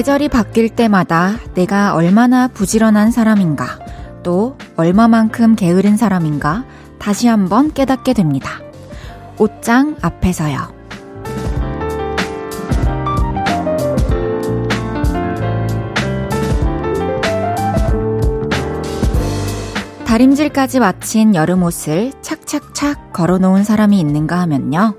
계절이 바뀔 때마다 내가 얼마나 부지런한 사람인가, 또 얼마만큼 게으른 사람인가 다시 한번 깨닫게 됩니다. 옷장 앞에서요. 다림질까지 마친 여름 옷을 착착착 걸어놓은 사람이 있는가 하면요.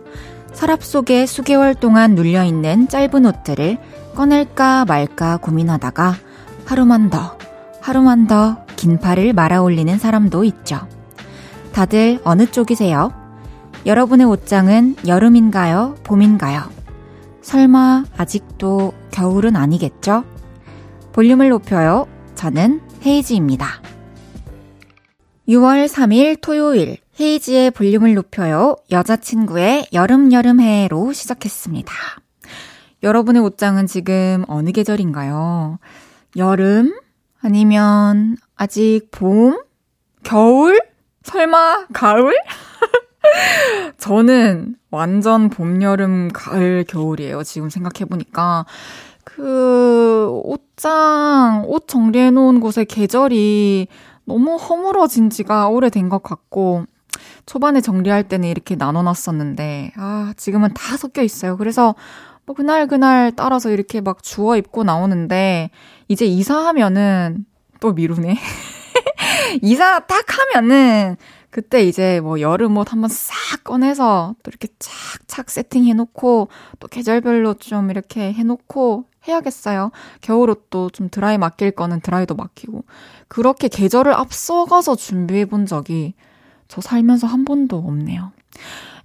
서랍 속에 수개월 동안 눌려있는 짧은 옷들을 꺼낼까 말까 고민하다가 하루만 더, 하루만 더 긴 팔을 말아 올리는 사람도 있죠. 다들 어느 쪽이세요? 여러분의 옷장은 여름인가요? 봄인가요? 설마 아직도 겨울은 아니겠죠? 볼륨을 높여요. 저는 헤이지입니다. 6월 3일 토요일 헤이지의 볼륨을 높여요. 여자친구의 여름여름해로 시작했습니다. 여러분의 옷장은 지금 어느 계절인가요? 여름? 아니면 아직 봄? 겨울? 설마 가을? 저는 완전 봄, 여름, 가을, 겨울이에요. 지금 생각해보니까. 그, 옷장, 옷 정리해놓은 곳에 계절이 너무 허물어진 지가 오래된 것 같고, 초반에 정리할 때는 이렇게 나눠놨었는데, 아, 지금은 다 섞여 있어요. 그래서 뭐 그날 그날 따라서 이렇게 막 주워 입고 나오는데 이제 이사하면은 또 미루네. 이사 딱 하면은 그때 이제 뭐 여름 옷 한번 싹 꺼내서 또 이렇게 착착 세팅해 놓고 또 계절별로 좀 이렇게 해 놓고 해야겠어요. 겨울 옷도 좀 드라이 맡길 거는 드라이도 맡기고. 그렇게 계절을 앞서가서 준비해 본 적이 저 살면서 한 번도 없네요.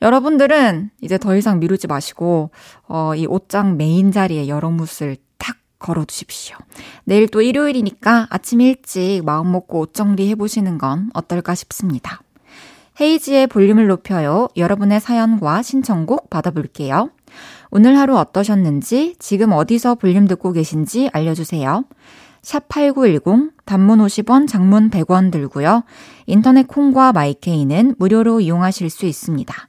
여러분들은 이제 더 이상 미루지 마시고, 어, 이 옷장 메인 자리에 옷을 딱 걸어두십시오. 내일 또 일요일이니까 아침 일찍 마음 먹고 옷 정리해 보시는 건 어떨까 싶습니다. 헤이즈의 볼륨을 높여요. 여러분의 사연과 신청곡 받아볼게요. 오늘 하루 어떠셨는지, 지금 어디서 볼륨 듣고 계신지 알려주세요. 샵8910 단문 50원, 장문 100원 들고요. 인터넷 콩과 마이케이는 무료로 이용하실 수 있습니다.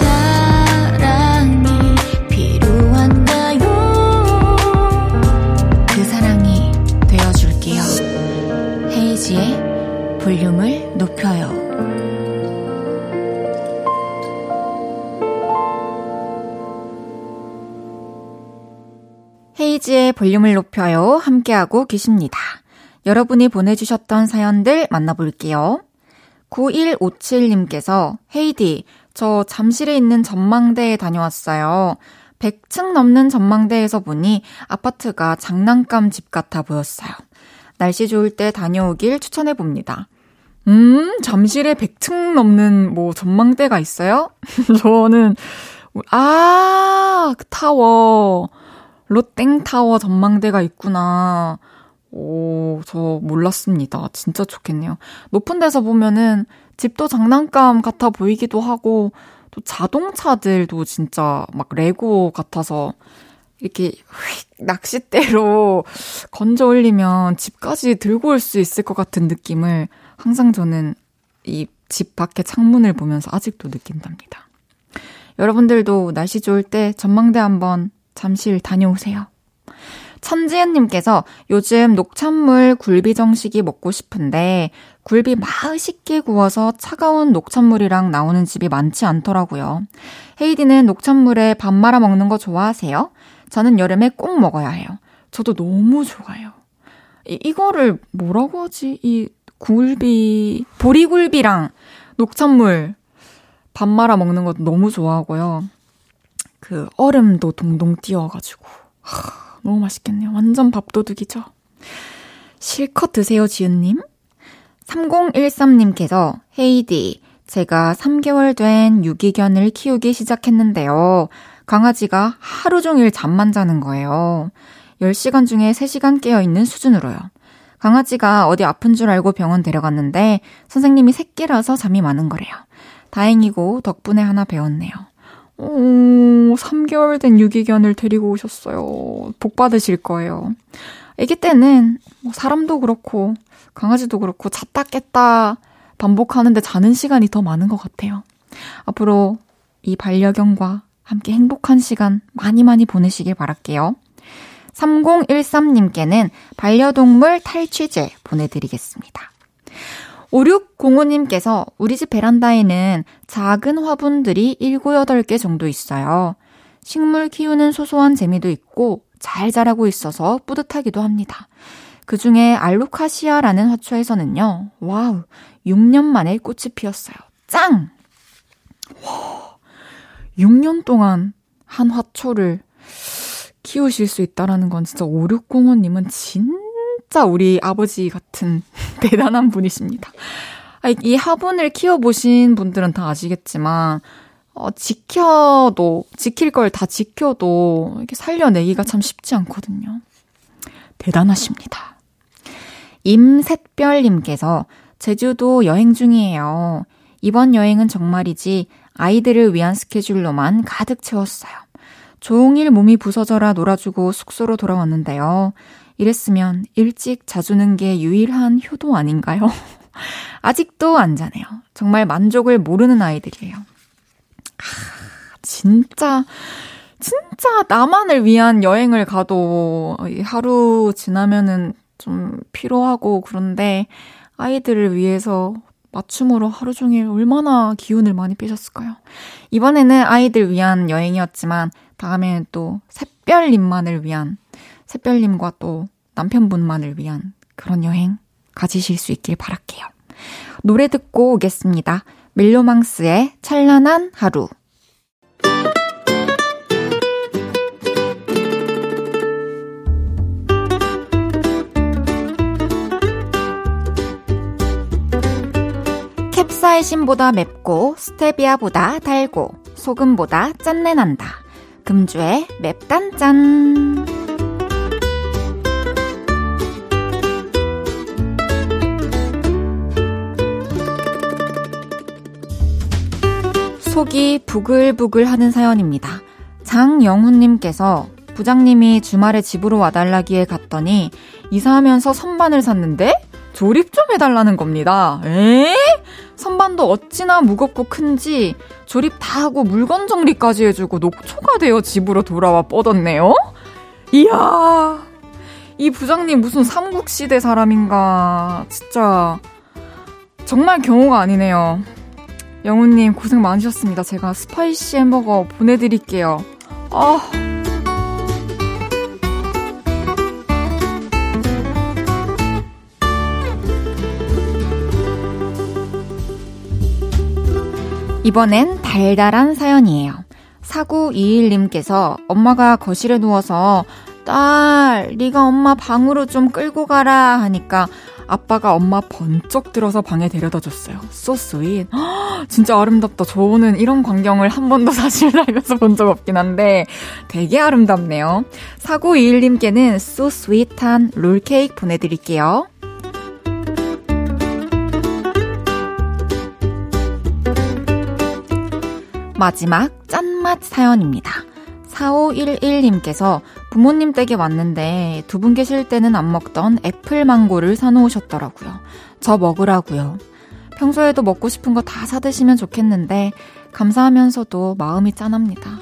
볼륨을 높여요. 함께하고 계십니다. 여러분이 보내주셨던 사연들 만나볼게요. 9157님께서 헤이디, 저 잠실에 있는 전망대에 다녀왔어요. 100층 넘는 전망대에서 보니 아파트가 장난감 집 같아 보였어요. 날씨 좋을 때 다녀오길 추천해 봅니다. 음, 잠실에 100층 넘는 뭐 전망대가 있어요? 저는 아, 그 타워. 롯땡타워 전망대가 있구나. 오, 저 몰랐습니다. 진짜 좋겠네요. 높은 데서 보면은 집도 장난감 같아 보이기도 하고, 또 자동차들도 진짜 막 레고 같아서 이렇게 휙 낚싯대로 건져 올리면 집까지 들고 올 수 있을 것 같은 느낌을 항상 저는 이 집 밖에 창문을 보면서 아직도 느낀답니다. 여러분들도 날씨 좋을 때 전망대 한번 잠실 다녀오세요. 천지은님께서 요즘 녹찬물 굴비 정식이 먹고 싶은데 굴비 맛있게 구워서 차가운 녹찬물이랑 나오는 집이 많지 않더라고요. 헤이디는 녹찬물에 밥 말아 먹는 거 좋아하세요? 저는 여름에 꼭 먹어야 해요. 저도 너무 좋아요. 이, 이거를 뭐라고 하지? 이 굴비, 보리굴비랑 녹찬물 밥 말아 먹는 것도 너무 좋아하고요. 그 얼음도 동동 띄워가지고. 하, 너무 맛있겠네요. 완전 밥도둑이죠. 실컷 드세요, 지은님. 3013님께서 헤이디, 제가 3개월 된 유기견을 키우기 시작했는데요. 강아지가 하루 종일 잠만 자는 거예요. 10시간 중에 3시간 깨어 있는 수준으로요. 강아지가 어디 아픈 줄 알고 병원 데려갔는데 선생님이 새끼라서 잠이 많은 거래요. 다행이고 덕분에 하나 배웠네요. 오, 3개월 된 유기견을 데리고 오셨어요. 복 받으실 거예요. 아기 때는 뭐 사람도 그렇고 강아지도 그렇고 잤다 깼다 반복하는데 자는 시간이 더 많은 것 같아요. 앞으로 이 반려견과 함께 행복한 시간 많이 많이 보내시길 바랄게요. 3013님께는 반려동물 탈취제 보내드리겠습니다. 5605님께서 우리 집 베란다에는 작은 화분들이 7, 8개 정도 있어요. 식물 키우는 소소한 재미도 있고 잘 자라고 있어서 뿌듯하기도 합니다. 그 중에 알로카시아라는 화초에서는요, wow, 6년 만에 꽃이 피었어요. 짱! 와, 6년 동안 한 화초를 키우실 수 있다라는 건 진짜 5605님은 진 짜 우리 아버지 같은 대단한 분이십니다. 이 화분을 키워보신 분들은 다 아시겠지만, 어, 지켜도, 지킬 걸 다 지켜도 이렇게 살려내기가 참 쉽지 않거든요. 대단하십니다. 임셋별님께서 제주도 여행 중이에요. 이번 여행은 정말이지 아이들을 위한 스케줄로만 가득 채웠어요. 종일 몸이 부서져라 놀아주고 숙소로 돌아왔는데요. 이랬으면 일찍 자주는 게 유일한 효도 아닌가요? 아직도 안 자네요. 정말 만족을 모르는 아이들이에요. 아, 진짜, 진짜 나만을 위한 여행을 가도 하루 지나면은 좀 피로하고 그런데 아이들을 위해서 맞춤으로 하루 종일 얼마나 기운을 많이 빼셨을까요? 이번에는 아이들 위한 여행이었지만 다음에는 또 샛별 님만을 위한 샛별님과 또 남편분만을 위한 그런 여행 가지실 수 있길 바랄게요. 노래 듣고 오겠습니다. 멜로망스의 찬란한 하루. 캡사이신보다 맵고 스테비아보다 달고 소금보다 짠내 난다. 금주의 맵단짠. 속이 부글부글 하는 사연입니다. 장영훈님께서 부장님이 주말에 집으로 와달라기에 갔더니 이사하면서 선반을 샀는데 조립 좀 해달라는 겁니다. 에? 선반도 어찌나 무겁고 큰지 조립 다 하고 물건 정리까지 해주고 녹초가 되어 집으로 돌아와 뻗었네요? 이야, 이 부장님 무슨 삼국시대 사람인가. 진짜, 정말 경우가 아니네요. 영훈님 고생 많으셨습니다. 제가 spicy 햄버거 보내드릴게요. 아. 이번엔 달달한 사연이에요. 4921님께서 엄마가 거실에 누워서 딸, 네가 엄마 방으로 좀 끌고 가라 하니까 아빠가 엄마 번쩍 들어서 방에 데려다 줬어요. So sweet. 진짜 아름답다. 저는 이런 광경을 한 번도 사실 살면서 본 적 없긴 한데 되게 아름답네요. 4921님께는 so sweet한 롤케이크 보내드릴게요. 마지막 짠맛 사연입니다. 4511님께서 부모님 댁에 왔는데 두 분 계실 때는 안 먹던 애플 망고를 사놓으셨더라고요. 저 먹으라고요. 평소에도 먹고 싶은 거 다 사드시면 좋겠는데 감사하면서도 마음이 짠합니다.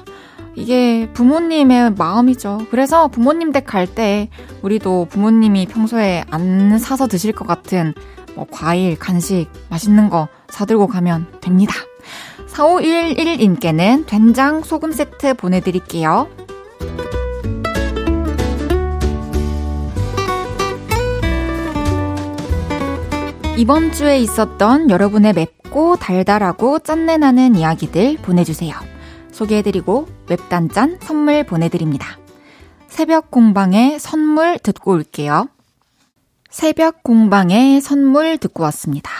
이게 부모님의 마음이죠. 그래서 부모님 댁 갈 때 우리도 부모님이 평소에 안 사서 드실 것 같은 뭐 과일, 간식, 맛있는 거 사들고 가면 됩니다. 4511님께는 된장 소금 세트 보내드릴게요. 이번 주에 있었던 여러분의 맵고 달달하고 짠내 나는 이야기들 보내주세요. 소개해드리고 웹단짠 선물 보내드립니다. 새벽 공방의 선물 듣고 올게요. 새벽 공방의 선물 듣고 왔습니다.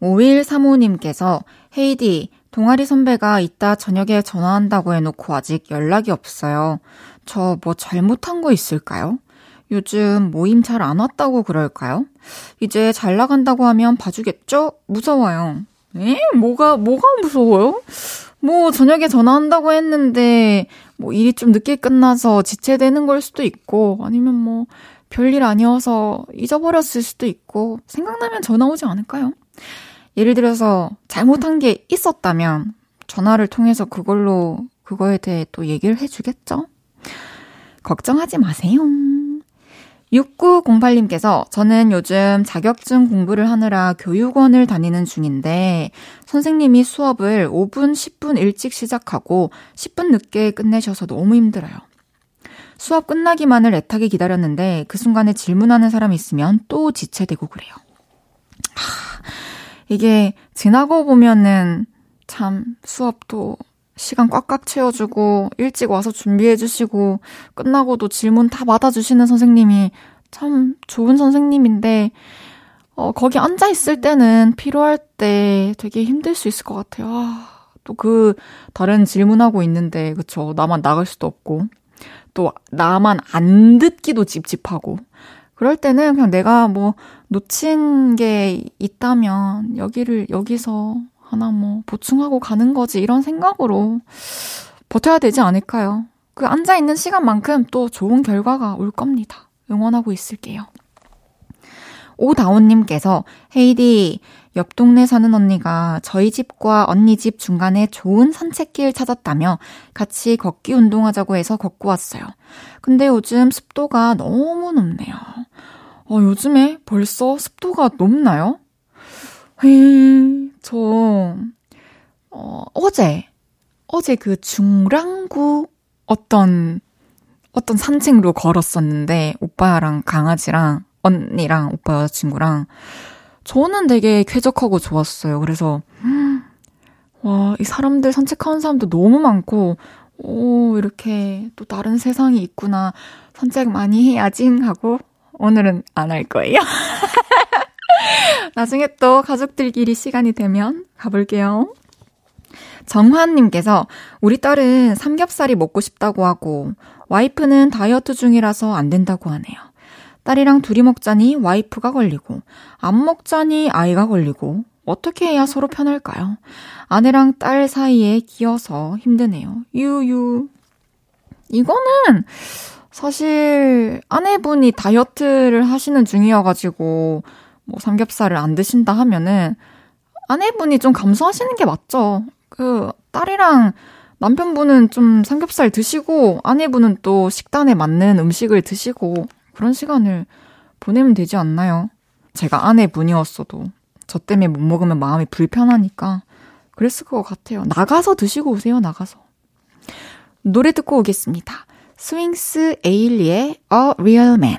5135님께서 헤이디, 동아리 선배가 이따 저녁에 전화한다고 해놓고 아직 연락이 없어요. 저 뭐 잘못한 거 있을까요? 요즘 모임 잘 안 왔다고 그럴까요? 이제 잘 나간다고 하면 봐주겠죠? 무서워요. 에? 뭐가, 뭐가 무서워요? 뭐, 저녁에 전화한다고 했는데, 뭐, 일이 좀 늦게 끝나서 지체되는 걸 수도 있고, 아니면 뭐, 별일 아니어서 잊어버렸을 수도 있고, 생각나면 전화 오지 않을까요? 예를 들어서, 잘못한 게 있었다면, 전화를 통해서 그걸로, 그거에 대해 또 얘기를 해주겠죠? 걱정하지 마세요. 6908님께서 저는 요즘 자격증 공부를 하느라 교육원을 다니는 중인데 선생님이 수업을 5분, 10분 일찍 시작하고 10분 늦게 끝내셔서 너무 힘들어요. 수업 끝나기만을 애타게 기다렸는데 그 순간에 질문하는 사람이 있으면 또 지체되고 그래요. 하, 이게 지나고 보면은 참 수업도 시간 꽉꽉 채워주고 일찍 와서 준비해주시고 끝나고도 질문 다 받아주시는 선생님이 참 좋은 선생님인데 어, 거기 앉아 있을 때는 필요할 때 되게 힘들 수 있을 것 같아요. 아, 또그 다른 질문하고 있는데 그쵸? 나만 나갈 수도 없고. 또 나만 안 듣기도 찝찝하고. 그럴 때는 그냥 내가 뭐 놓친 게 있다면 여기를 여기서 하나 뭐 보충하고 가는 거지 이런 생각으로 버텨야 되지 않을까요? 그 앉아 있는 시간만큼 또 좋은 결과가 올 겁니다. 응원하고 있을게요. 오다온님께서 헤이디 옆 동네 사는 언니가 저희 집과 언니 집 중간에 좋은 산책길 찾았다며 같이 걷기 운동하자고 해서 걷고 왔어요. 근데 요즘 습도가 너무 높네요. 어, 요즘에 벌써 습도가 높나요? 저, 어, 어제, 어제 그 중랑구 어떤, 어떤 산책로 걸었었는데, 오빠랑 강아지랑, 언니랑 오빠 여자친구랑, 저는 되게 쾌적하고 좋았어요. 그래서, 음, 와, 이 사람들 산책하는 사람도 너무 많고, 오, 이렇게 또 다른 세상이 있구나. 산책 많이 해야지 하고, 오늘은 안 할 거예요. 나중에 또 가족들끼리 시간이 되면 가볼게요. 정환님께서 우리 딸은 삼겹살이 먹고 싶다고 하고 와이프는 다이어트 중이라서 안 된다고 하네요. 딸이랑 둘이 먹자니 와이프가 걸리고 안 먹자니 아이가 걸리고 어떻게 해야 서로 편할까요? 아내랑 딸 사이에 끼어서 힘드네요. 유유. 이거는 사실 아내분이 다이어트를 하시는 중이어가지고 뭐 삼겹살을 안 드신다 하면은 아내분이 좀 감수하시는 게 맞죠. 그 딸이랑 남편분은 좀 삼겹살 드시고 아내분은 또 식단에 맞는 음식을 드시고 그런 시간을 보내면 되지 않나요? 제가 아내분이었어도 저 때문에 못 먹으면 마음이 불편하니까 그랬을 것 같아요. 나가서 드시고 오세요, 나가서. 노래 듣고 오겠습니다. 스윙스 에일리의 A Real Man.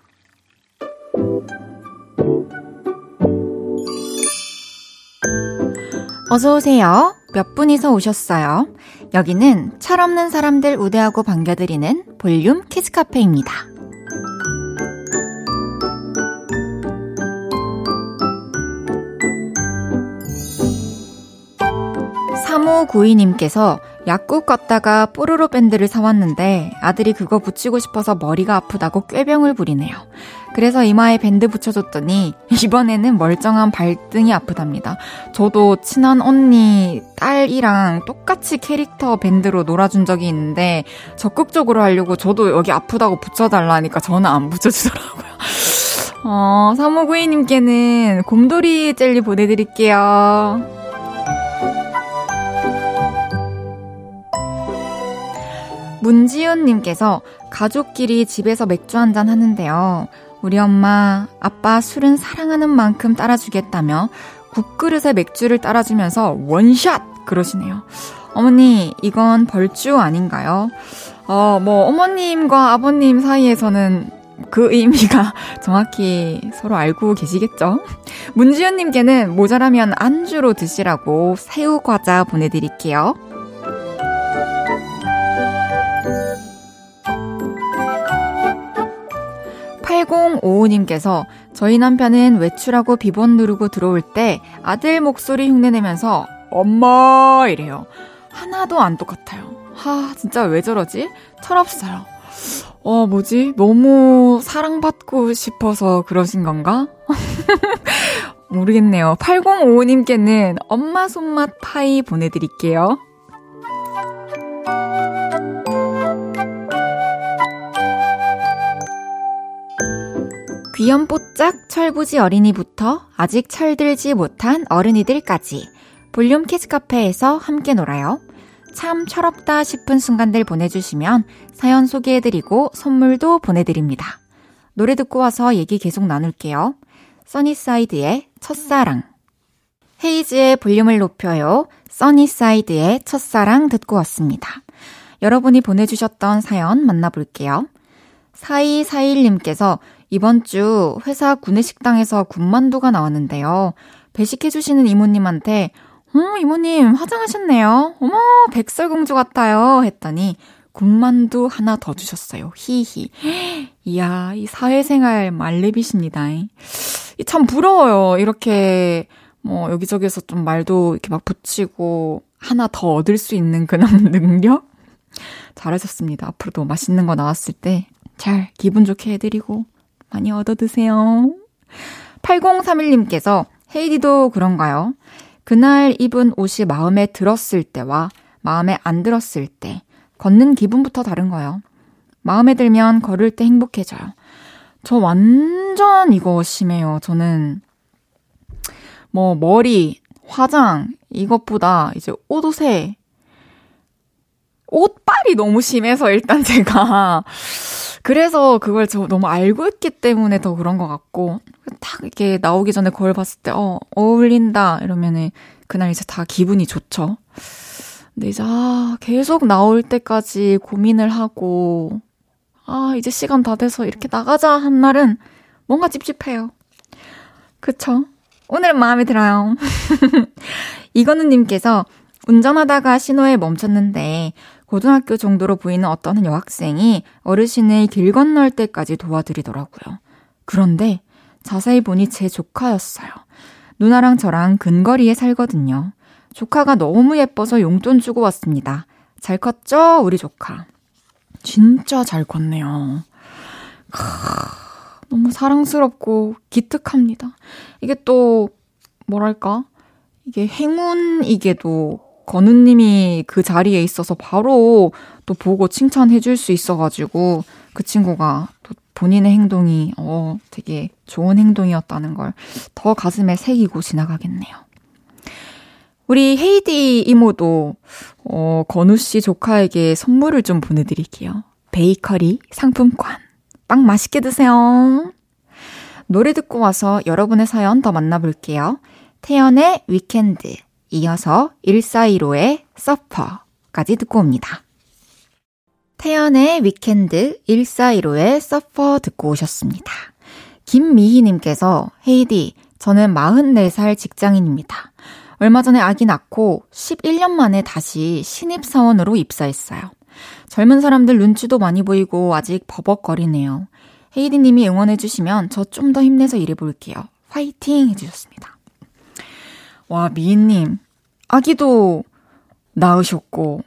어서오세요. 몇 분이서 오셨어요? 여기는 철없는 사람들 우대하고 반겨드리는 볼륨 키즈카페입니다. 3592님께서 약국 갔다가 뽀로로 밴드를 사왔는데 아들이 그거 붙이고 싶어서 머리가 아프다고 꾀병을 부리네요. 그래서 이마에 밴드 붙여줬더니 이번에는 멀쩡한 발등이 아프답니다. 저도 친한 언니 딸이랑 똑같이 캐릭터 밴드로 놀아준 적이 있는데 적극적으로 하려고 저도 여기 아프다고 붙여달라니까 저는 안 붙여주더라고요. 어, 사무구이님께는 곰돌이 젤리 보내드릴게요. 문지윤님께서 가족끼리 집에서 맥주 한잔 하는데요. 우리 엄마, 아빠 술은 사랑하는 만큼 따라주겠다며 국그릇에 맥주를 따라주면서 원샷! 그러시네요. 어머니, 이건 벌주 아닌가요? 어, 뭐, 어머님과 아버님 사이에서는 그 의미가 정확히 서로 알고 계시겠죠? 문지연님께는 모자라면 안주로 드시라고 새우 과자 보내드릴게요. 8055님께서 저희 남편은 외출하고 비번 누르고 들어올 때 아들 목소리 흉내내면서 엄마 이래요. 하나도 안 똑같아요. 하, 진짜 왜 저러지? 철없어요. 어, 뭐지? 너무 사랑받고 싶어서 그러신 건가? 모르겠네요. 8055님께는 엄마 손맛 파이 보내드릴게요. 귀염뽀짝 철부지 어린이부터 아직 철들지 못한 어른이들까지 볼륨 kids 카페에서 함께 놀아요. 참 철없다 싶은 순간들 보내주시면 사연 소개해드리고 선물도 보내드립니다. 노래 듣고 와서 얘기 계속 나눌게요. 써니사이드의 첫사랑 헤이즈의 볼륨을 높여요. 써니사이드의 첫사랑 듣고 왔습니다. 여러분이 보내주셨던 사연 만나볼게요. 4241님께서 이번 주 회사 구내식당에서 군만두가 나왔는데요. 배식해주시는 이모님한테, 어, 이모님, 화장하셨네요. 어머, 백설공주 같아요. 했더니, 군만두 하나 더 주셨어요. 히히. 이야, 이 사회생활 말렙이십니다. 참 부러워요. 이렇게, 뭐, 여기저기서 좀 말도 이렇게 막 붙이고, 하나 더 얻을 수 있는 그런 능력? 잘하셨습니다. 앞으로도 맛있는 거 나왔을 때, 잘 기분 좋게 해드리고, 많이 얻어 드세요. 8031님께서 헤이디도 그런가요? 그날 입은 옷이 마음에 들었을 때와 마음에 안 들었을 때 걷는 기분부터 다른 거예요. 마음에 들면 걸을 때 행복해져요. 저 완전 이거 심해요. 저는 뭐 머리, 화장 이것보다 이제 옷옷에 옷빨이 너무 심해서 일단 제가 그래서 그걸 저 너무 알고 있기 때문에 더 그런 것 같고, 딱 이렇게 나오기 전에 거울 봤을 때, 어, 어울린다. 이러면은, 그날 이제 다 기분이 좋죠. 근데 이제, 아, 계속 나올 때까지 고민을 하고, 아, 이제 시간 다 돼서 이렇게 나가자 한 날은 뭔가 찝찝해요. 그쵸? 오늘은 마음에 들어요. 이건우님께서 운전하다가 신호에 멈췄는데 고등학교 정도로 보이는 어떤 한 여학생이 어르신을 길 건널 때까지 도와드리더라고요. 그런데 자세히 보니 제 조카였어요. 누나랑 저랑 근거리에 살거든요. 조카가 너무 예뻐서 용돈 주고 왔습니다. 잘 컸죠? 우리 조카. 진짜 잘 컸네요. 크, 너무 사랑스럽고 기특합니다. 이게 또, 뭐랄까? 이게 행운이게도 건우님이 그 자리에 있어서 바로 또 보고 칭찬해 줄 수 있어가지고 그 친구가 또 본인의 행동이 어 되게 좋은 행동이었다는 걸 더 가슴에 새기고 지나가겠네요. 우리 헤이디 이모도 어 건우 씨 조카에게 선물을 좀 보내드릴게요. 베이커리 상품권 빵 맛있게 드세요. 노래 듣고 와서 여러분의 사연 더 만나볼게요. 태연의 위켄드 이어서 1415의 서퍼까지 듣고 옵니다. 태연의 위켄드 1415의 서퍼 듣고 오셨습니다. 김미희님께서 헤이디, 저는 44살 직장인입니다. 얼마 전에 아기 낳고 11년 만에 다시 신입사원으로 입사했어요. 젊은 사람들 눈치도 많이 보이고 아직 버벅거리네요. 헤이디님이 응원해주시면 저 좀 더 힘내서 일해볼게요. 화이팅! 해주셨습니다. 와, 미인님. 아기도 낳으셨고,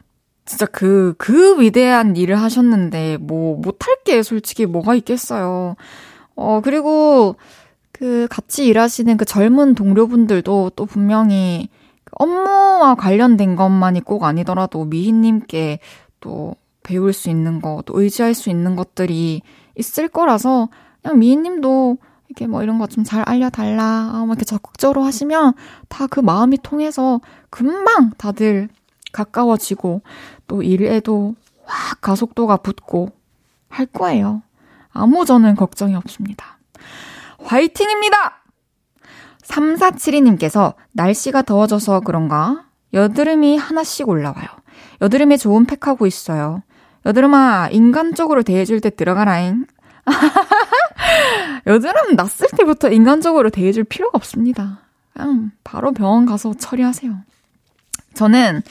진짜 그, 그 위대한 일을 하셨는데, 뭐, 못할 게 솔직히 뭐가 있겠어요. 어, 그리고 그 같이 일하시는 그 젊은 동료분들도 또 분명히 업무와 관련된 것만이 꼭 아니더라도 미희님께 또 배울 수 있는 거, 또 의지할 수 있는 것들이 있을 거라서, 그냥 미희님도 이렇게 뭐 이런 거 좀 잘 알려달라. 아, 뭐 이렇게 적극적으로 하시면 다 그 마음이 통해서 금방 다들 가까워지고 또 일에도 확 가속도가 붙고 할 거예요. 아무 저는 걱정이 없습니다. 화이팅입니다! 3472님께서 날씨가 더워져서 그런가 여드름이 하나씩 올라와요. 여드름에 좋은 팩 하고 있어요. 여드름아, 인간적으로 대해줄 때 들어가라잉. 여드름 났을 때부터 인간적으로 대해줄 필요가 없습니다. 그냥 바로 병원 가서 처리하세요. 저는,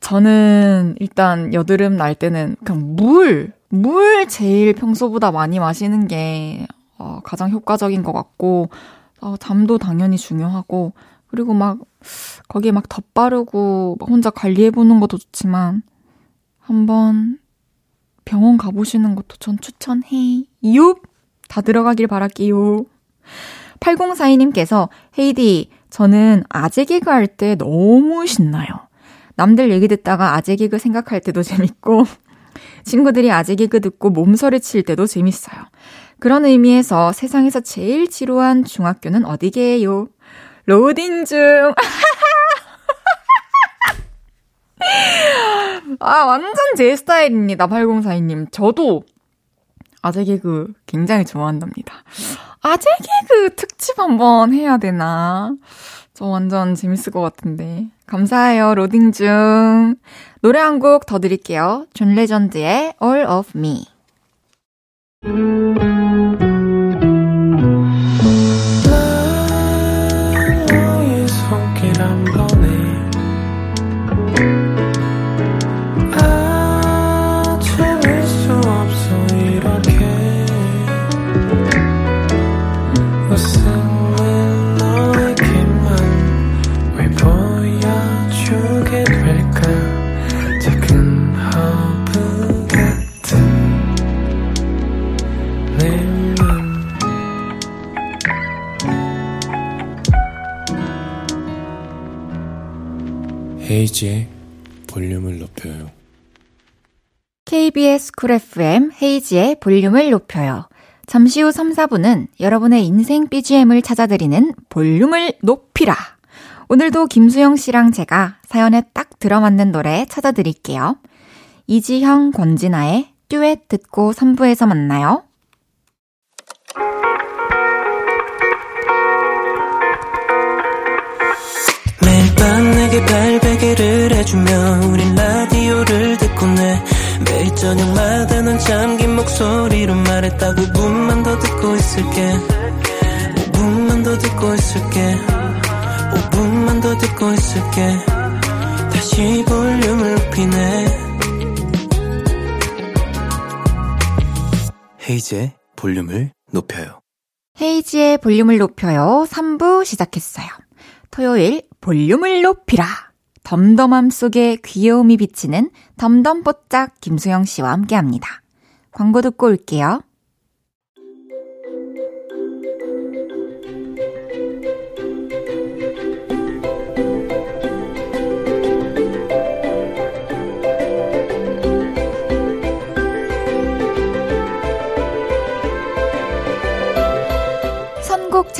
저는 일단 여드름 날 때는 그냥 물, 물 제일 평소보다 많이 마시는 게 어, 가장 효과적인 것 같고, 어, 잠도 당연히 중요하고, 그리고 막, 거기에 막 덧바르고, 막 혼자 관리해보는 것도 좋지만, 한번 병원 가보시는 것도 전 추천해. 요! 다 들어가길 바랄게요. 8042님께서, 헤이디, 저는 아재 개그 할 때 너무 신나요. 남들 얘기 듣다가 아재 개그 생각할 때도 재밌고, 친구들이 아재 개그 듣고 몸서리 칠 때도 재밌어요. 그런 의미에서 세상에서 제일 지루한 중학교는 어디게요? 로딩 중. 아, 완전 제 스타일입니다. 8042님. 저도 아재 개그 굉장히 좋아한답니다. 아재 개그 특집 한번 해야 되나? 저 완전 재밌을 것 같은데. 감사해요, 로딩 중. 노래 한 곡 더 드릴게요. 존 레전드의 All of Me. 헤이즈의 볼륨을 높여요. KBS 쿨 FM 헤이즈의 볼륨을 높여요. 잠시 후 3, 4부는 여러분의 인생 BGM을 찾아드리는 볼륨을 높이라. 오늘도 김수영 씨랑 제가 사연에 딱 들어맞는 노래 찾아드릴게요. 이지형, 권진아의 듀엣 듣고 3부에서 만나요. 밤 내게 발베개를 해주며 우린 라디오를 듣고 내 매일 저녁마다 넌 잠긴 목소리로 말했다 5분만 더 듣고 있을게. 5분만 더 듣고 있을게. 5분만 더 듣고 있을게. 다시 볼륨을 높이네. 헤이즈의 볼륨을 높여요. 헤이지의 볼륨을 높여요. 3부 시작했어요. 토요일 볼륨을 높이라. 덤덤함 속에 귀여움이 비치는 덤덤뽀짝 김수영 씨와 함께 합니다. 광고 듣고 올게요.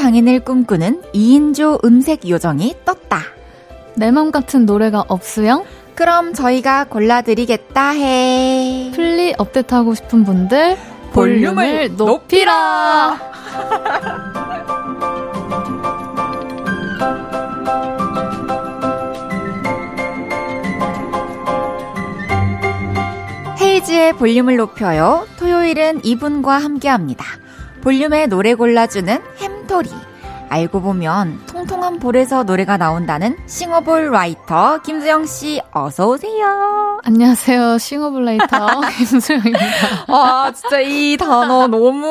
장인을 꿈꾸는 2인조 음색 요정이 떴다. 내 맘 같은 노래가 없으영? 그럼 저희가 골라드리겠다 해. 플리 업데이트하고 싶은 분들 볼륨을, 볼륨을 높이라. 헤이지의 볼륨을 높여요. 토요일은 이분과 함께합니다. 볼륨에 노래 골라주는 햄 토리. 알고 보면 통통한 볼에서 노래가 나온다는 싱어볼 라이터 김수영 씨 어서 오세요. 안녕하세요. 싱어볼 라이터 김수영입니다. 아 진짜 이 단어 너무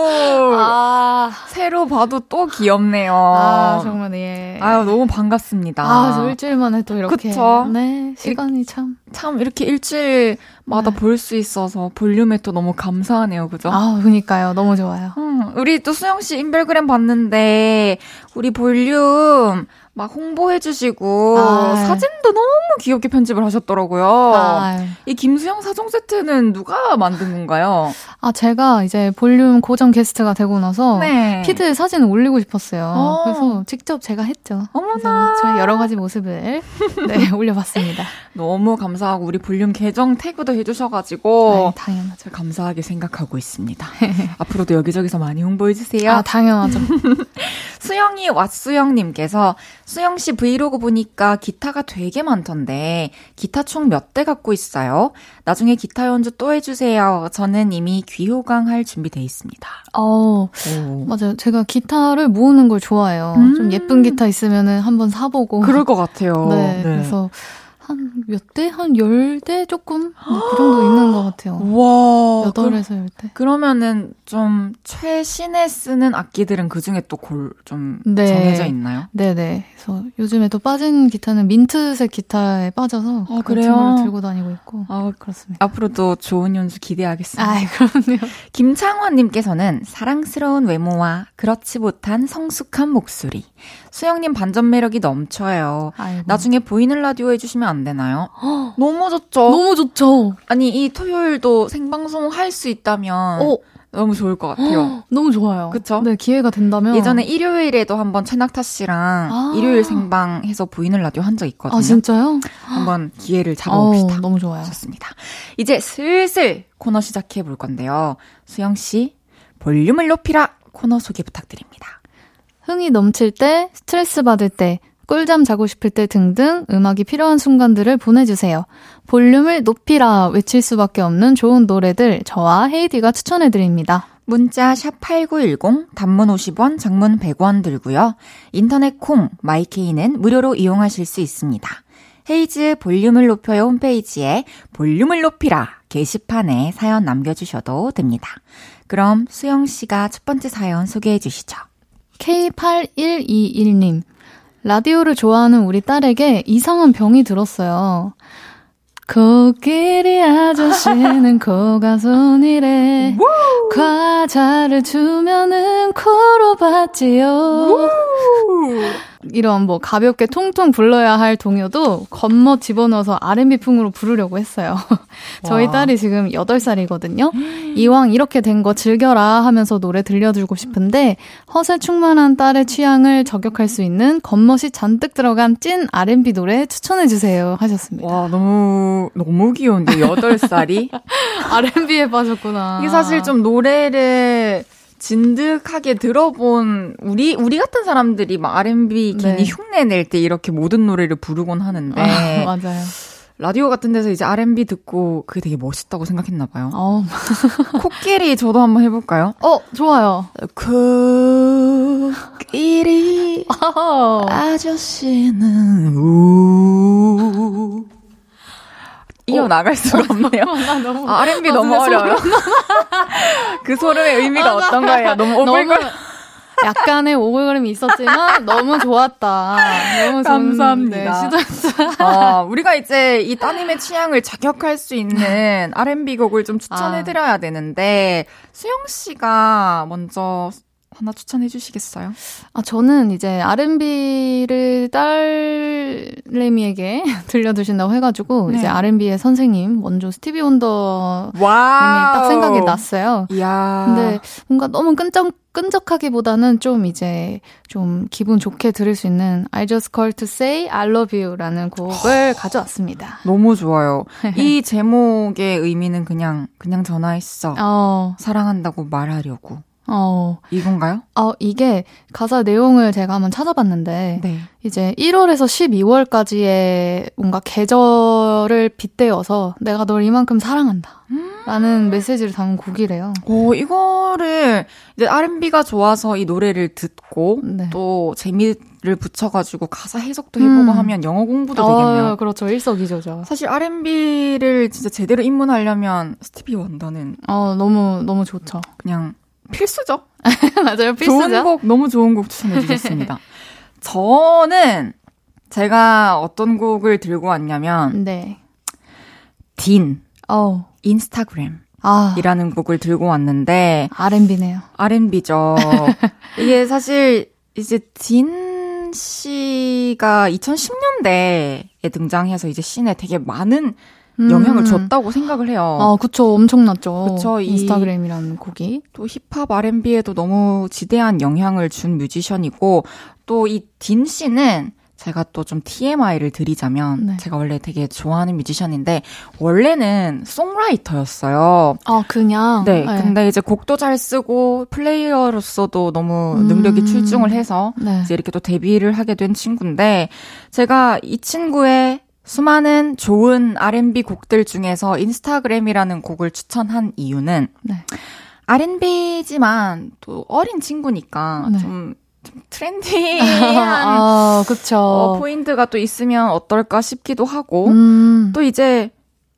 아, 새로 봐도 또 귀엽네요. 아 정말 예. 아유 너무 반갑습니다. 아 저 일주일 만에 또 이렇게 그쵸? 네 시간이 참 참 이렇게 일주일마다 네. 볼수 있어서 볼륨에 또 너무 감사하네요, 그죠? 아, 그니까요. 너무 좋아요. 음, 우리 또 수영 씨 인별그램 봤는데 우리 볼륨 막 홍보해주시고 아 사진도 너무 귀엽게 편집을 하셨더라고요. 아이. 이 김수영 사종 세트는 누가 만든 건가요? 아 제가 이제 볼륨 고정 게스트가 되고 나서 네. feed에 사진을 올리고 싶었어요. 어. 그래서 직접 제가 했죠. 어머나 저희 여러 가지 모습을 네, 올려봤습니다. 너무 감사하고 우리 볼륨 계정 태그도 해주셔가지고 아 당연하죠. 감사하게 생각하고 있습니다. 앞으로도 여기저기서 많이 홍보해주세요. 아 당연하죠. 수영이 왓수영님께서 수영 씨 브이로그 보니까 기타가 되게 많던데 기타 총 몇 대 갖고 있어요? 나중에 기타 연주 또 해주세요. 저는 이미 귀호강 할 준비돼 있습니다. 어, 오. 맞아요. 제가 기타를 모으는 걸 좋아해요. 음. 좀 예쁜 기타 있으면은 한번 사보고. 그럴 것 같아요. 네, 네. 그래서 한 몇 대? 한열대 조금? 뭐그 정도 있는 것 같아요. 와. 여덟에서 열 대. 그러면은 좀 최신에 쓰는 악기들은 그 중에 또 골 좀 네. 정해져 있나요? 네네. 그래서 요즘에 또 빠진 기타는 민트색 기타에 빠져서 아, 그 그래요? 들고 다니고 있고. 아, 그렇습니다. 앞으로도 좋은 연주 기대하겠습니다. 아, 그럼요. 김창원님께서는 사랑스러운 외모와 그렇지 못한 성숙한 목소리. 수영님 반전 매력이 넘쳐요. 아이고. 나중에 보이는 라디오 해주시면 안 되나요? 너무 좋죠. 너무 좋죠. 아니 이 토요일도 생방송 할 수 있다면 어. 너무 좋을 것 같아요. 너무 좋아요. 그쵸? 네, 기회가 된다면. 예전에 일요일에도 한번 최낙타 씨랑 아~ 일요일 생방해서 보이는 라디오 한 적 있거든요. 아, 진짜요? 한번 기회를 잡아봅시다. 어, 너무 좋아요. 좋습니다. 이제 슬슬 코너 시작해 볼 건데요. 수영 씨, 볼륨을 높이라 코너 소개 부탁드립니다. 흥이 넘칠 때, 스트레스 받을 때, 꿀잠 자고 싶을 때 등등 음악이 필요한 순간들을 보내주세요. 볼륨을 높이라 외칠 수밖에 없는 좋은 노래들 저와 헤이디가 추천해드립니다. 문자 샵8910 단문 50원 장문 100원 들고요. 인터넷 콩 마이케이는 무료로 이용하실 수 있습니다. 헤이즈 볼륨을 높여요 홈페이지에 볼륨을 높이라 게시판에 사연 남겨주셔도 됩니다. 그럼 수영 씨가 첫 번째 사연 소개해 주시죠. K8121님. 라디오를 좋아하는 우리 딸에게 이상한 병이 들었어요. 코끼리 아저씨는 코가 손이래. 과자를 주면은 코로 받지요. 이런 뭐 가볍게 통통 불러야 할 동요도 겉멋 집어넣어서 R&B 풍으로 부르려고 했어요. 저희 딸이 지금 8살이거든요. 이왕 이렇게 된 거 즐겨라 하면서 노래 들려주고 싶은데 허세 충만한 딸의 취향을 저격할 수 있는 겉멋이 잔뜩 들어간 찐 R&B 노래 추천해 주세요 하셨습니다. 와, 너무, 너무 귀여운데, 8살이? R&B에 빠졌구나. 이게 사실 좀 노래를 진득하게 들어본 우리 우리 같은 사람들이 막 R&B 괜히 네. 흉내 낼 때 이렇게 모든 노래를 부르곤 하는데 아, 맞아요. 라디오 같은 데서 이제 R&B 듣고 그게 되게 멋있다고 생각했나 봐요. 어. 코끼리 저도 한번 해볼까요? 어, 좋아요. 코끼리 아저씨는 우 이어 어. 나갈 수가 없네요. 아, R&B 너무 어려워요. 그 소름의 의미가 아, 어떤 거예요? 너무 오글거려. 약간의 오글거림이 있었지만 너무 좋았다. 너무 감사합니다. 네, 시도했어. 어, 우리가 이제 이 따님의 취향을 저격할 수 있는 R&B 곡을 좀 추천해드려야 아. 되는데 수영 씨가 먼저 하나 추천해 주시겠어요? 아, 저는 이제 R&B를 딸내미에게 들려주신다고 해가지고, 네. 이제 R&B의 선생님, 원조 스티비 원더님이 딱 생각이 났어요. 이야. 근데 뭔가 너무 끈적, 끈적하기보다는 좀 이제 좀 기분 좋게 들을 수 있는 I just called to say I love you 라는 곡을 가져왔습니다. 너무 좋아요. 이 제목의 의미는 그냥, 그냥 전화했어. 어. 사랑한다고 말하려고. 어. 이건가요? 어, 이게 가사 내용을 제가 한번 찾아봤는데, 네. 이제 1월에서 12월까지의 뭔가 계절을 빗대어서 내가 널 이만큼 사랑한다. 라는 음. 메시지를 담은 곡이래요. 오, 이거를 이제 R&B가 좋아서 이 노래를 듣고 네. 또 재미를 붙여가지고 가사 해석도 해보고 음. 하면 영어 공부도 어, 되겠네요. 그렇죠. 일석이조죠. 사실 R&B를 진짜 제대로 입문하려면 스티비 원더는 어, 너무, 너무 좋죠. 그냥 필수죠. 맞아요, 필수죠. 좋은 곡, 너무 좋은 곡 추천해 주셨습니다. 저는 제가 어떤 곡을 들고 왔냐면, 네. 딘. 어. 인스타그램. 아. 이라는 곡을 들고 왔는데, R&B네요. R&B죠. 이게 사실, 이제 딘 씨가 2010년대에 등장해서 이제 씬에 되게 많은 음. 영향을 줬다고 생각을 해요. 아, 그쵸. 엄청났죠. 그쵸. 인스타그램이라는 곡이. 또 힙합 R&B에도 너무 지대한 영향을 준 뮤지션이고, 또 이 딘 씨는 제가 또 좀 TMI를 드리자면 네. 제가 원래 되게 좋아하는 뮤지션인데 원래는 송라이터였어요. 아, 그냥. 네, 근데 이제 곡도 잘 쓰고 플레이어로서도 너무 음. 능력이 출중을 해서 네. 이제 이렇게 또 데뷔를 하게 된 친구인데 제가 이 친구의 수많은 좋은 R&B 곡들 중에서 인스타그램이라는 곡을 추천한 이유는 네. R&B지만 또 어린 친구니까 네. 좀, 좀 trendy한 아. 어, 포인트가 또 있으면 어떨까 싶기도 하고 음. 또 이제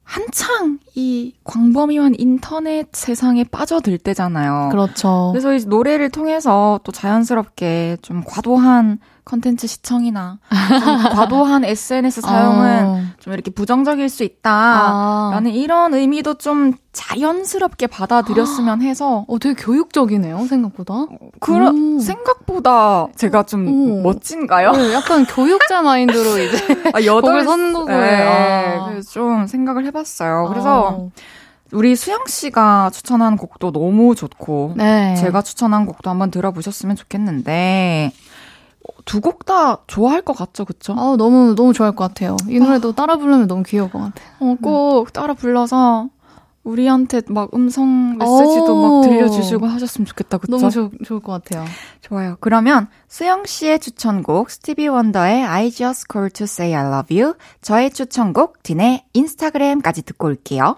한창 이 광범위한 인터넷 세상에 빠져들 때잖아요. 그렇죠. 그래서 이 노래를 통해서 또 자연스럽게 좀 과도한 컨텐츠 시청이나 좀 과도한 SNS 사용은 어. 좀 이렇게 부정적일 수 있다. 아. 라는 이런 의미도 좀 자연스럽게 받아들였으면 해서 어, 되게 교육적이네요, 생각보다. 그런 음. 생각보다 제가 좀 오. 멋진가요? 네, 약간 교육자 마인드로 이제 아, 여덟 곡을 선곡을. 네, 아. 그래서 좀 생각을 해봤어요. 그래서 아. 우리 수영 씨가 추천한 곡도 너무 좋고 네. 제가 추천한 곡도 한번 들어보셨으면 좋겠는데 두 곡 다 좋아할 것 같죠, 그쵸? 아, 너무, 너무 좋아할 것 같아요. 이 노래도 따라 부르면 너무 귀여울 것 같아요. 어, 꼭 따라 불러서 우리한테 막 음성 메시지도 오. 막 들려주시고 하셨으면 좋겠다, 그쵸? 너무 좋, 좋을 것 같아요. 좋아요. 그러면 수영 씨의 추천곡 스티비 원더의 I Just Called to Say I Love You, 저의 추천곡 딘의 인스타그램까지 듣고 올게요.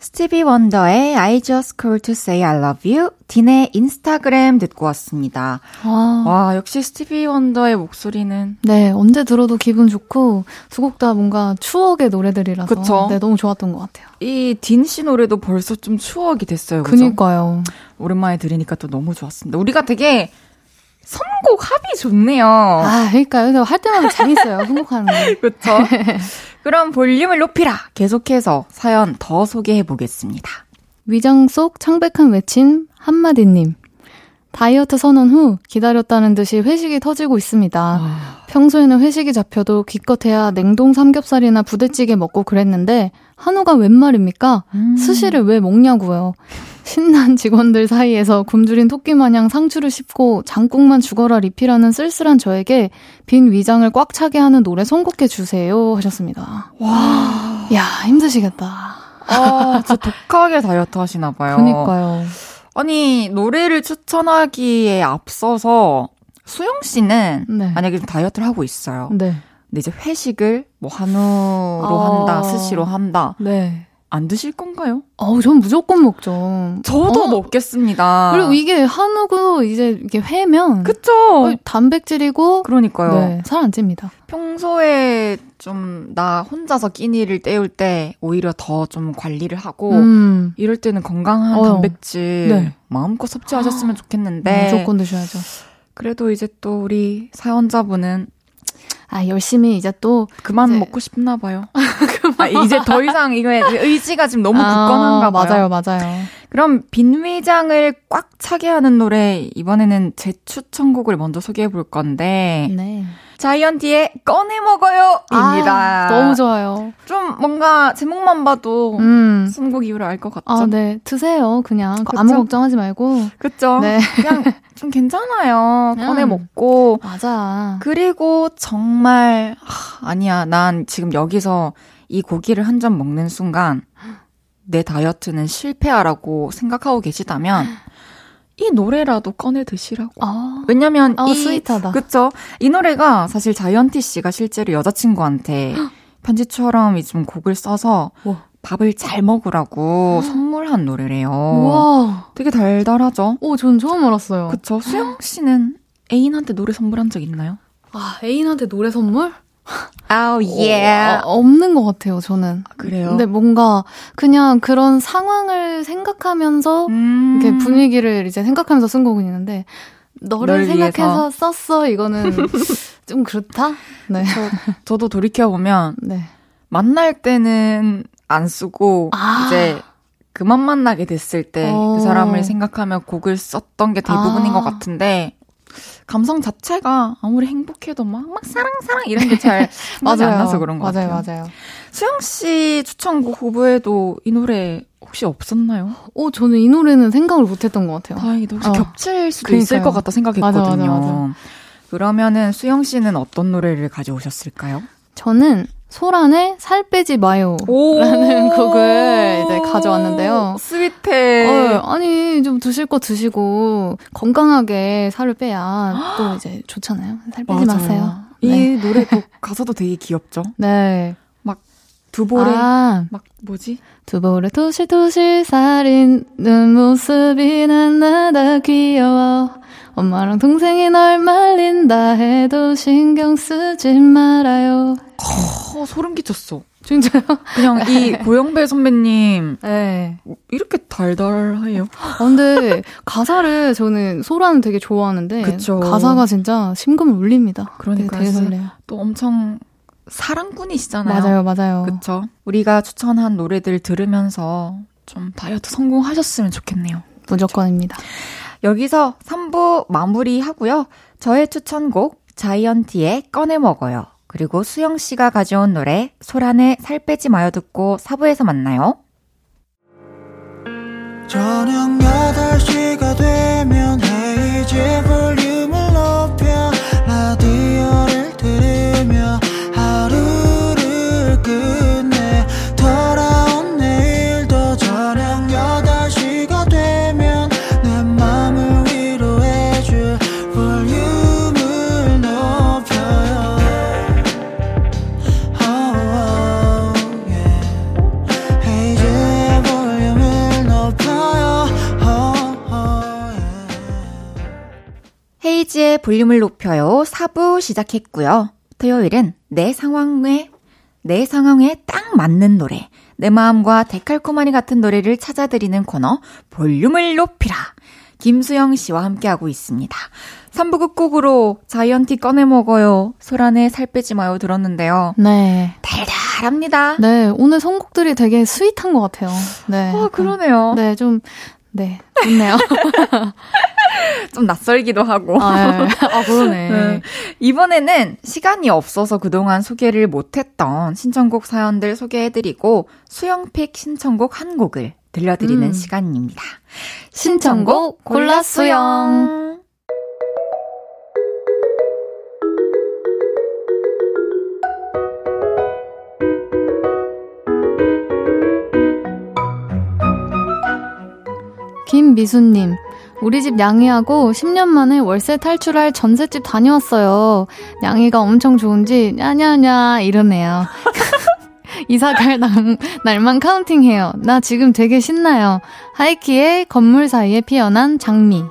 스티비 원더의 I Just Called to Say I Love You, 딘의 인스타그램 듣고 왔습니다. 아. 와, 역시 스티비 원더의 목소리는 네, 언제 들어도 기분 좋고, 두 곡 다 뭔가 추억의 노래들이라서. 그쵸. 네, 너무 좋았던 것 같아요. 이 딘 씨 노래도 벌써 좀 추억이 됐어요. 그죠? 그니까요. 오랜만에 들으니까 또 너무 좋았습니다. 우리가 되게 선곡 합이 좋네요. 아, 그러니까요. 그래서 할 때마다 재밌어요, 선곡하는 게. 그렇죠. 그럼 볼륨을 높이라. 계속해서 사연 더 소개해 보겠습니다. 위장 속 창백한 외침 한마디님. 다이어트 선언 후 기다렸다는 듯이 회식이 터지고 있습니다. 평소에는 회식이 잡혀도 기껏해야 냉동 삼겹살이나 부대찌개 먹고 그랬는데 한우가 웬 말입니까? 음. 스시를 왜 먹냐고요. 신난 직원들 사이에서 굶주린 토끼 마냥 상추를 씹고 장국만 죽어라 리필하는 쓸쓸한 저에게 빈 위장을 꽉 차게 하는 노래 선곡해 주세요 하셨습니다. 와. 야 힘드시겠다. 아, 진짜 독하게 다이어트 하시나 봐요. 그니까요. 아니, 노래를 추천하기에 앞서서 수영 씨는 네. 만약에 좀 다이어트를 하고 있어요. 네. 근데 이제 회식을 뭐 한우로 아. 한다, 스시로 한다. 네. 안 드실 건가요? 어우, 전 무조건 먹죠. 저도 어. 먹겠습니다. 그리고 이게 한우고 이제 이게 회면 그쵸? 어, 단백질이고 그러니까요. 네, 살안 찝니다. 평소에 좀 나 혼자서 끼니를 때울 때 오히려 더 좀 관리를 하고 음. 이럴 때는 건강한 어. 단백질 네. 마음껏 섭취하셨으면 좋겠는데 무조건 드셔야죠. 그래도 이제 또 우리 사연자분은 아, 열심히 이제 또 그만 이제- 먹고 싶나 봐요. 아, 이제 더 이상 이거에 의지가 지금 너무 굳건한가 아, 봐요. 맞아요, 맞아요. 그럼 빈 위장을 꽉 차게 하는 노래 이번에는 제 추천곡을 먼저 소개해 볼 건데 네. 자이언티의 꺼내 먹어요입니다. 아, 너무 좋아요. 좀 뭔가 제목만 봐도 음. 선곡 이유를 알 것 같죠? 아, 네. 드세요. 그냥 그쵸? 아무 걱정하지 말고. 그쵸? 네. 그냥 좀 괜찮아요. 음. 꺼내 먹고. 맞아. 그리고 정말 하, 아니야. 난 지금 여기서 이 고기를 한 점 먹는 순간 내 다이어트는 실패하라고 생각하고 계시다면 이 노래라도 꺼내 드시라고. 아. 왜냐면 아, 이 스윗하다. 그쵸? 이 노래가 사실 자이언티 씨가 실제로 여자친구한테 편지처럼 좀 곡을 써서 와. 밥을 잘 먹으라고 선물한 노래래요. 우와. 되게 달달하죠? 오, 전 처음 알았어요. 그쵸? 수영 씨는 애인한테 노래 선물한 적 있나요? 아, 애인한테 노래 선물? 아우, 어, 없는 것 같아요, 저는. 그래요? 근데 뭔가 그냥 그런 상황을 생각하면서 음. 이렇게 분위기를 이제 생각하면서 쓴 곡은 있는데 너를 널 생각해서 썼어 이거는 좀 그렇다. 네. 저 도 돌이켜 보면 네. 만날 때는 안 쓰고 아. 이제 그만 만나게 됐을 때그 어. 사람을 생각하며 곡을 썼던 게 대부분인 아. 것 같은데 감성 자체가 아무리 행복해도 막, 막 사랑 사랑 이런 게 잘 맞지 않아서 그런 것 맞아요, 같아요. 맞아요. 수영 씨 추천곡 후보에도 이 노래 혹시 없었나요? 오, 저는 이 노래는 생각을 못 했던 것 같아요. 다행히도 혹시 어. 겹칠 수도 있을 그러니까요. 것 같다 생각했거든요. 맞아, 맞아, 맞아. 그러면은 수영 씨는 어떤 노래를 가져오셨을까요? 저는 소란의 살 빼지 마요. 라는 곡을 이제 가져왔는데요. 스윗해. 어, 아니, 좀 드실 거 드시고 건강하게 살을 빼야 또 이제 좋잖아요. 살 빼지 맞아요. 마세요. 이 네. 노래 곡 가사도 되게 귀엽죠? 네. 막 두볼에 아, 막 뭐지? 두볼에 도실도실 살인는 모습이 난나다 귀여워. 엄마랑 동생이 널 말린다 해도 신경 쓰지 말아요. 어, 소름 끼쳤어. 진짜요? 그냥 이 고영배 선배님. 네. 이렇게 달달해요. 아, 근데 가사를 저는 소라는 되게 좋아하는데. 그쵸. 가사가 진짜 심금을 울립니다. 그러니까 되게 설레요. 또 엄청 사랑꾼이시잖아요. 맞아요, 맞아요. 그쵸. 우리가 추천한 노래들 들으면서 좀 다이어트 성공하셨으면 좋겠네요. 무조건입니다. 여기서 3부 마무리 하고요. 저의 추천곡 자이언티의 꺼내 먹어요. 그리고 수영 씨가 가져온 노래 소란의 살 빼지 마요 듣고 4부에서 만나요. 저녁 8시가 되면 헤이즈 볼륨을 헤이즈의 볼륨을 높여요 4부 시작했고요 토요일은 내 상황에, 내 상황에 딱 맞는 노래, 내 마음과 데칼코마니 같은 노래를 찾아드리는 코너, 볼륨을 높이라. 김수영 씨와 함께하고 있습니다. 3부 끝곡으로 자이언티 꺼내 먹어요. 소란에 살 빼지 마요 들었는데요. 네. 달달합니다. 네, 오늘 선곡들이 되게 스윗한 것 같아요. 네. 어, 그러네요. 네, 좀, 네, 좋네요. 좀 낯설기도 하고. 아, 네. 아 그러네. 네. 이번에는 시간이 없어서 그동안 소개를 못했던 신청곡 사연들 소개해드리고 수영픽 신청곡 한 곡을 들려드리는 음. 시간입니다. 신청곡 골라 수영. 김미수님, 우리 집 냥이하고 10년 만에 월세 탈출할 전셋집 다녀왔어요. 냥이가 엄청 좋은지 냐냐냐 이러네요. 이사 갈 날, 날만 카운팅해요. 나 지금 되게 신나요. 하이키의 건물 사이에 피어난 장미.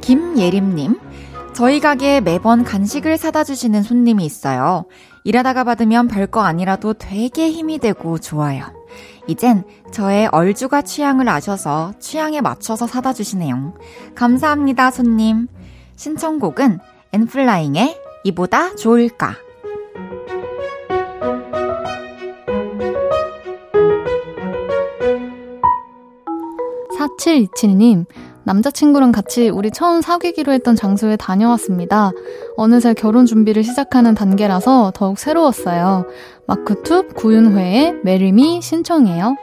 김예림님, 저희 가게에 매번 간식을 사다 주시는 손님이 있어요. 일하다가 받으면 별거 아니라도 되게 힘이 되고 좋아요. 이젠 저의 얼주가 취향을 아셔서 취향에 맞춰서 사다 주시네요. 감사합니다, 손님. 신청곡은 엔플라잉의 이보다 좋을까? 사칠이칠님 남자친구랑 같이 우리 처음 사귀기로 했던 장소에 다녀왔습니다. 어느새 결혼 준비를 시작하는 단계라서 더욱 새로웠어요. 마크툽 구윤회의 Marry Me 신청해요.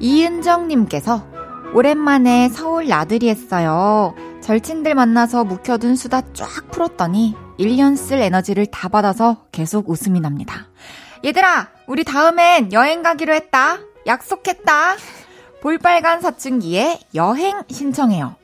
이은정님께서 오랜만에 서울 나들이 했어요. 절친들 만나서 묵혀둔 수다 쫙 풀었더니 1년 쓸 에너지를 다 받아서 계속 웃음이 납니다. 얘들아, 우리 다음엔 여행 가기로 했다. 약속했다. 볼빨간 사춘기에 여행 신청해요.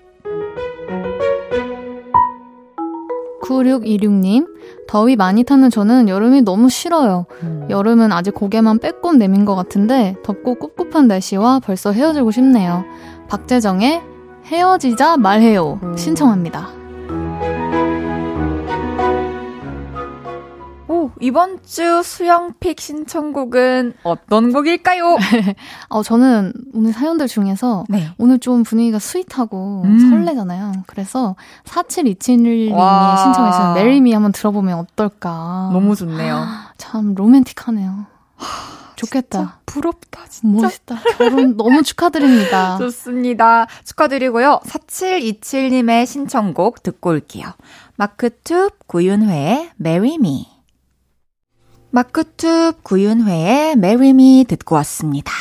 9626님, 더위 많이 타는 저는 여름이 너무 싫어요. 음. 여름은 아직 고개만 빼꼼 내민 것 같은데 덥고 꿉꿉한 날씨와 벌써 헤어지고 싶네요. 박재정의 헤어지자 말해요. 음. 신청합니다. 이번 주 수영pick 신청곡은 어떤 곡일까요? 어, 저는 오늘 사연들 중에서 네. 오늘 좀 분위기가 sweet하고 음. 설레잖아요. 그래서 4727님이 신청해주신 Marry Me 한번 들어보면 어떨까. 너무 좋네요. 참 로맨틱하네요. 좋겠다. 부럽다, 진짜. 멋있다. 결혼 너무 축하드립니다. 좋습니다. 축하드리고요. 4727님의 신청곡 듣고 올게요. 마크투 구윤회의 Marry Me. 마크툽 구윤회의 Marry Me 듣고 왔습니다.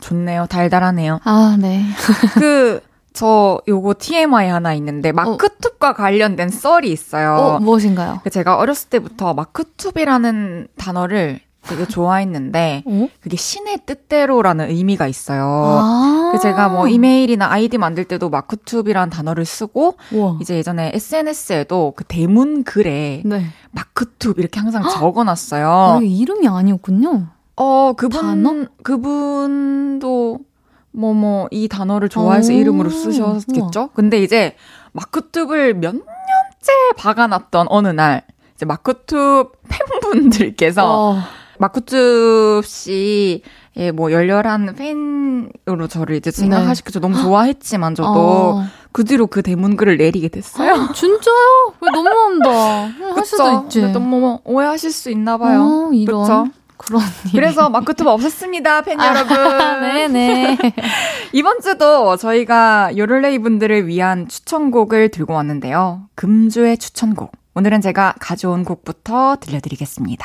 좋네요. 달달하네요. 아, 네. 그, 저 요거 TMI 하나 있는데 마크툽과 어. 관련된 썰이 있어요. 어, 무엇인가요? 그 제가 어렸을 때부터 마크툽이라는 단어를 되게 좋아했는데 어? 그게 신의 뜻대로라는 의미가 있어요. 아~ 그 제가 뭐 이메일이나 아이디 만들 때도 마크툽이라는 단어를 쓰고 우와. 이제 예전에 SNS에도 그 대문 글에 네. 마크툽 이렇게 항상 적어놨어요. 아, 이름이 아니었군요. 어 그분 단어? 그분도 뭐 뭐 이 단어를 좋아해서 이름으로 쓰셨겠죠. 우와. 근데 이제 마크툽을 몇 년째 박아놨던 어느 날 이제 마크툽 팬분들께서 어. 마쿠츠 씨의 뭐 열렬한 팬으로 저를 이제 생각하시겠죠. 네. 너무 좋아했지만 저도 어. 그 뒤로 그 대문글을 내리게 됐어요. 아, 진짜요? 왜 너무한다. 할 수도 있지. 너무 오해하실 수 있나 봐요. 어, 이런. 그쵸? 그런 그래서 마크투브 없었습니다, 팬 아, 여러분. 네네. 이번 주도 저희가 요를레이 분들을 위한 추천곡을 들고 왔는데요. 금주의 추천곡. 오늘은 제가 가져온 곡부터 들려드리겠습니다.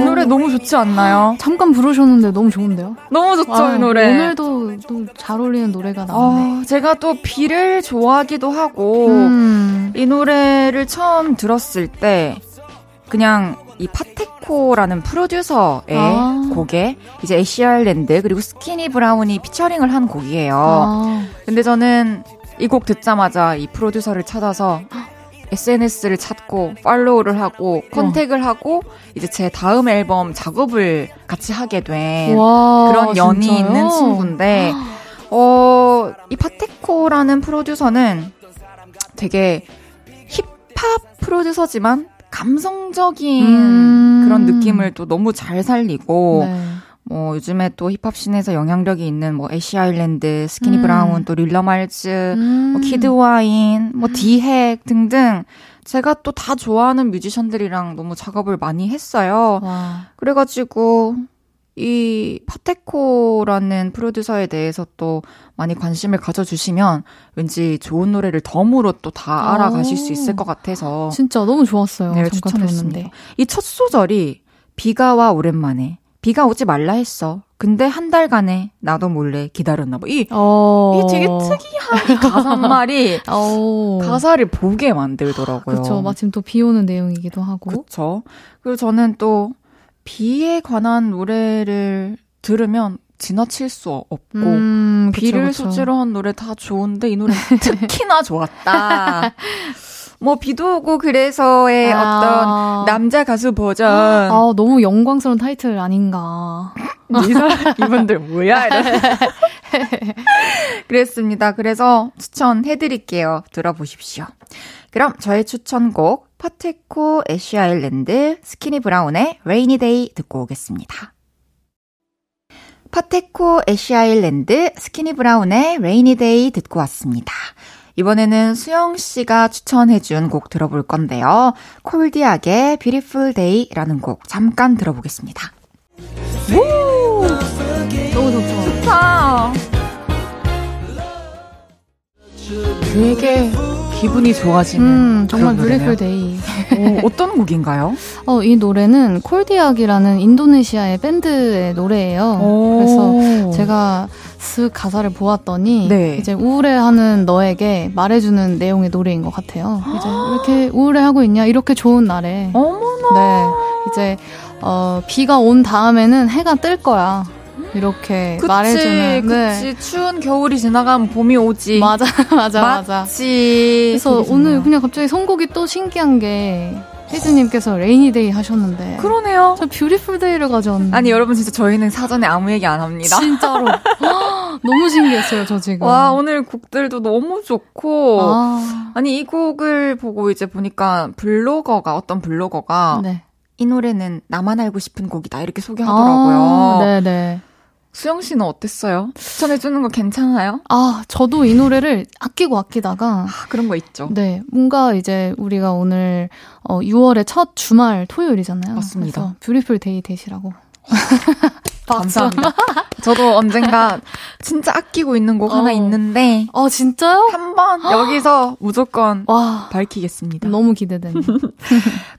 이 노래 너무 좋지 않나요? 잠깐 부르셨는데 너무 좋은데요? 너무 좋죠, 아, 이 노래. 오늘도 또 잘 어울리는 노래가 나왔네. 아, 제가 또 비를 좋아하기도 하고, 음. 이 노래를 처음 들었을 때, 그냥 이 파테코라는 프로듀서의 아. 곡에 이제 애쉬 아일랜드 그리고 스키니 브라운이 featuring을 한 곡이에요. 아. 근데 저는 이 곡 듣자마자 이 프로듀서를 찾아서 SNS를 찾고 follow를 하고 contact을 어. 하고 이제 제 다음 앨범 작업을 같이 하게 된 와, 그런 연이 진짜요? 있는 친구인데 어, 이 파테코라는 프로듀서는 되게 힙합 프로듀서지만 감성적인 음. 그런 느낌을 또 너무 잘 살리고 네. 뭐 요즘에 또 힙합 scene에서 영향력이 있는 뭐 애쉬 아일랜드, 스키니 음. 브라운, 또 릴러 말즈, 음. 뭐 키드 와인, 뭐 디핵 등등 제가 또 다 좋아하는 뮤지션들이랑 너무 작업을 많이 했어요. 와. 그래가지고 이 파테코라는 프로듀서에 대해서 또 많이 관심을 가져주시면 왠지 좋은 노래를 덤으로 또 다 알아가실 수 있을 것 같아서 진짜 너무 좋았어요. 네, 추천했는데 이 첫 소절이 비가 와 오랜만에 비가 오지 말라 했어. 근데 한 달간에 나도 몰래 기다렸나 봐. 이, 어... 이 되게 특이한 이 가사말이 어... 가사를 보게 만들더라고요. 그렇죠. 마침 또 비 오는 내용이기도 하고. 그렇죠. 그리고 저는 또 비에 관한 노래를 들으면 지나칠 수 없고 음, 그쵸, 비를 그쵸. 소재로 한 노래 다 좋은데 이 노래 특히나 좋았다. 뭐 비도 오고 그래서의 아. 어떤 남자 가수 버전. 아, 너무 영광스러운 타이틀 아닌가. 이분들 뭐야? 그랬습니다. 그래서 추천해드릴게요. 들어보십시오. 그럼 저의 추천곡 파테코 애쉬 아일랜드 스키니 브라운의 Rainy Day 듣고 오겠습니다. 파테코 애쉬 아일랜드 스키니 브라운의 Rainy Day 듣고 왔습니다. 이번에는 수영 씨가 추천해준 곡 들어볼 건데요. 콜디악의 Beautiful Day라는 곡 잠깐 들어보겠습니다. 오! 너무 좋죠. 좋다. 되게 기분이 좋아지는 음, 정말 beautiful day. 어떤 곡인가요? 어, 이 노래는 콜디악이라는 인도네시아의 밴드의 노래예요. 그래서 제가 슥 가사를 보았더니 네. 이제 우울해하는 너에게 말해주는 내용의 노래인 것 같아요. 이제 이렇게 우울해하고 있냐 이렇게 좋은 날에 어머나. 네 이제 어, 비가 온 다음에는 해가 뜰 거야. 이렇게 그치, 말해주는. 그치. 네. 추운 겨울이 지나가면 봄이 오지. 맞아, 맞아, 맞아. 맞지. 그래서 오늘 그냥 갑자기 선곡이 또 신기한 게 혜즈님께서 Rainy Day 하셨는데. 그러네요. 저 Beautiful Day를 가져왔는데. 아니, 여러분 진짜 저희는 사전에 아무 얘기 안 합니다. 진짜로. 너무 신기했어요, 저 지금. 와, 오늘 곡들도 너무 좋고. 아. 네 이 곡을 보고 이제 보니까 블로거가, 어떤 블로거가. 네. 이 노래는 나만 알고 싶은 곡이다. 이렇게 소개하더라고요. 아, 네네. 수영 씨는 어땠어요? 추천해 주는 거 괜찮아요? 아, 저도 이 노래를 아끼고 아끼다가. 아, 그런 거 있죠. 네. 뭔가 이제 우리가 오늘 어, 6월의 첫 주말 토요일이잖아요. 맞습니다. beautiful day 되시라고. 감사합니다. 저도 언젠가 진짜 아끼고 있는 곡 어. 하나 있는데. 어, 진짜요? 한번 여기서 무조건 와, 밝히겠습니다. 너무 기대됩니다.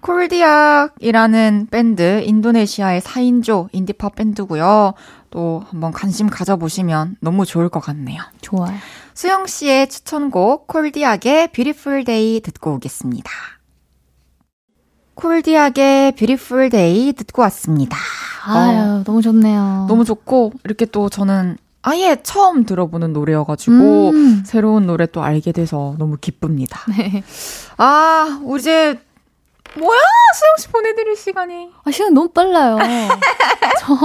Coldiac이라는 밴드, 인도네시아의 4인조 indie pop 밴드고요. 또 한번 관심 가져보시면 너무 좋을 것 같네요. 좋아요. 수영 씨의 추천곡 Coldiac의 Beautiful Day 듣고 오겠습니다. Coldiac의 Beautiful Day 듣고 왔습니다. 아유, 어, 너무 좋네요. 너무 좋고, 이렇게 또 저는 아예 처음 들어보는 노래여가지고, 음. 새로운 노래 또 알게 돼서 너무 기쁩니다. 네. 아, 이제, 뭐야? 수영씨 보내드릴 시간이. 아, 시간 너무 빨라요. 저,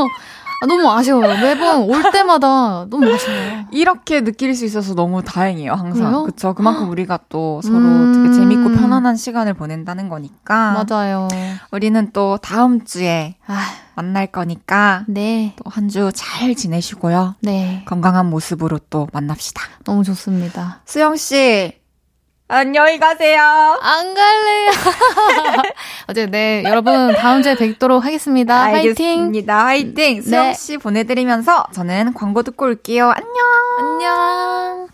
아, 너무 아쉬워요. 매번 올 때마다 너무 아쉬워요. 이렇게 느낄 수 있어서 너무 다행이에요, 항상. 그쵸 그만큼 우리가 또 서로 음~ 되게 재밌고 편안한 시간을 보낸다는 거니까. 맞아요. 우리는 또 다음 주에 아. 만날 거니까. 네. 또 한 주 잘 지내시고요. 네. 건강한 모습으로 또 만납시다. 너무 좋습니다. 수영 씨, 안녕히 가세요. 안 갈래요. 어제 네 여러분 다음 주에 뵙도록 하겠습니다. 알겠습니다. 화이팅. 화이팅. 네. 수영 씨 보내드리면서 저는 광고 듣고 올게요. 안녕. 안녕.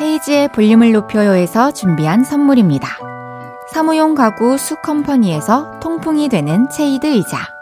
헤이지의 볼륨을 높여요에서 준비한 선물입니다. 사무용 가구 수컴퍼니에서 통풍이 되는 체이드 의자.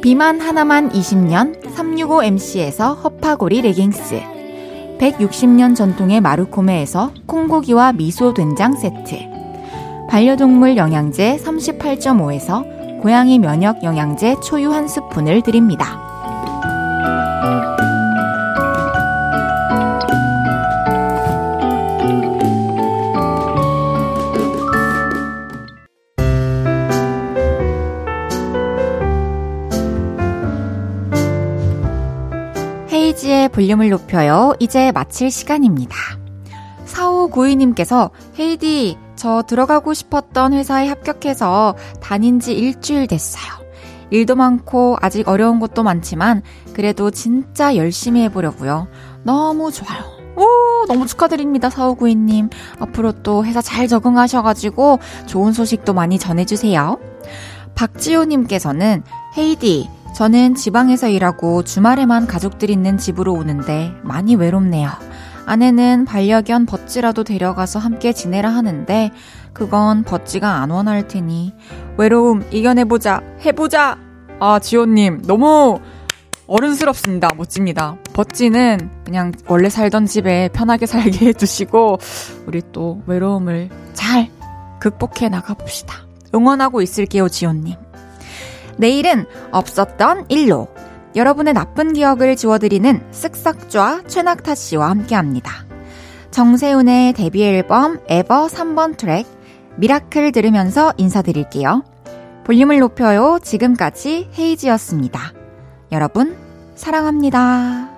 비만 하나만 20년 365MC에서 허파고리 레깅스 160년 전통의 마루코메에서 콩고기와 미소 된장 세트 반려동물 영양제 38.5에서 고양이 면역 영양제 초유 한 스푼을 드립니다. 볼륨을 높여요. 이제 마칠 시간입니다. 4592님께서 헤이디, 저 들어가고 싶었던 회사에 합격해서 다닌 지 일주일 됐어요. 일도 많고 아직 어려운 것도 많지만 그래도 진짜 열심히 해보려고요. 너무 좋아요. 오, 너무 축하드립니다, 4592님. 앞으로 또 회사 잘 적응하셔가지고 좋은 소식도 많이 전해주세요. 박지호님께서는 헤이디, 저는 지방에서 일하고 주말에만 가족들 있는 집으로 오는데 많이 외롭네요. 아내는 반려견 버찌라도 데려가서 함께 지내라 하는데 그건 버찌가 안 원할 테니 외로움 이겨내보자 해보자. 아 지호님 너무 어른스럽습니다. 멋집니다. 버찌는 그냥 원래 살던 집에 편하게 살게 해주시고 우리 또 외로움을 잘 극복해 나가봅시다. 응원하고 있을게요 지호님 내일은 없었던 일로 여러분의 나쁜 기억을 지워드리는 쓱싹좌 최낙타 씨와 함께합니다. 정세운의 데뷔 앨범 EVER 3번 트랙 Miracle 들으면서 인사드릴게요. 볼륨을 높여요. 지금까지 헤이지였습니다. 여러분 사랑합니다.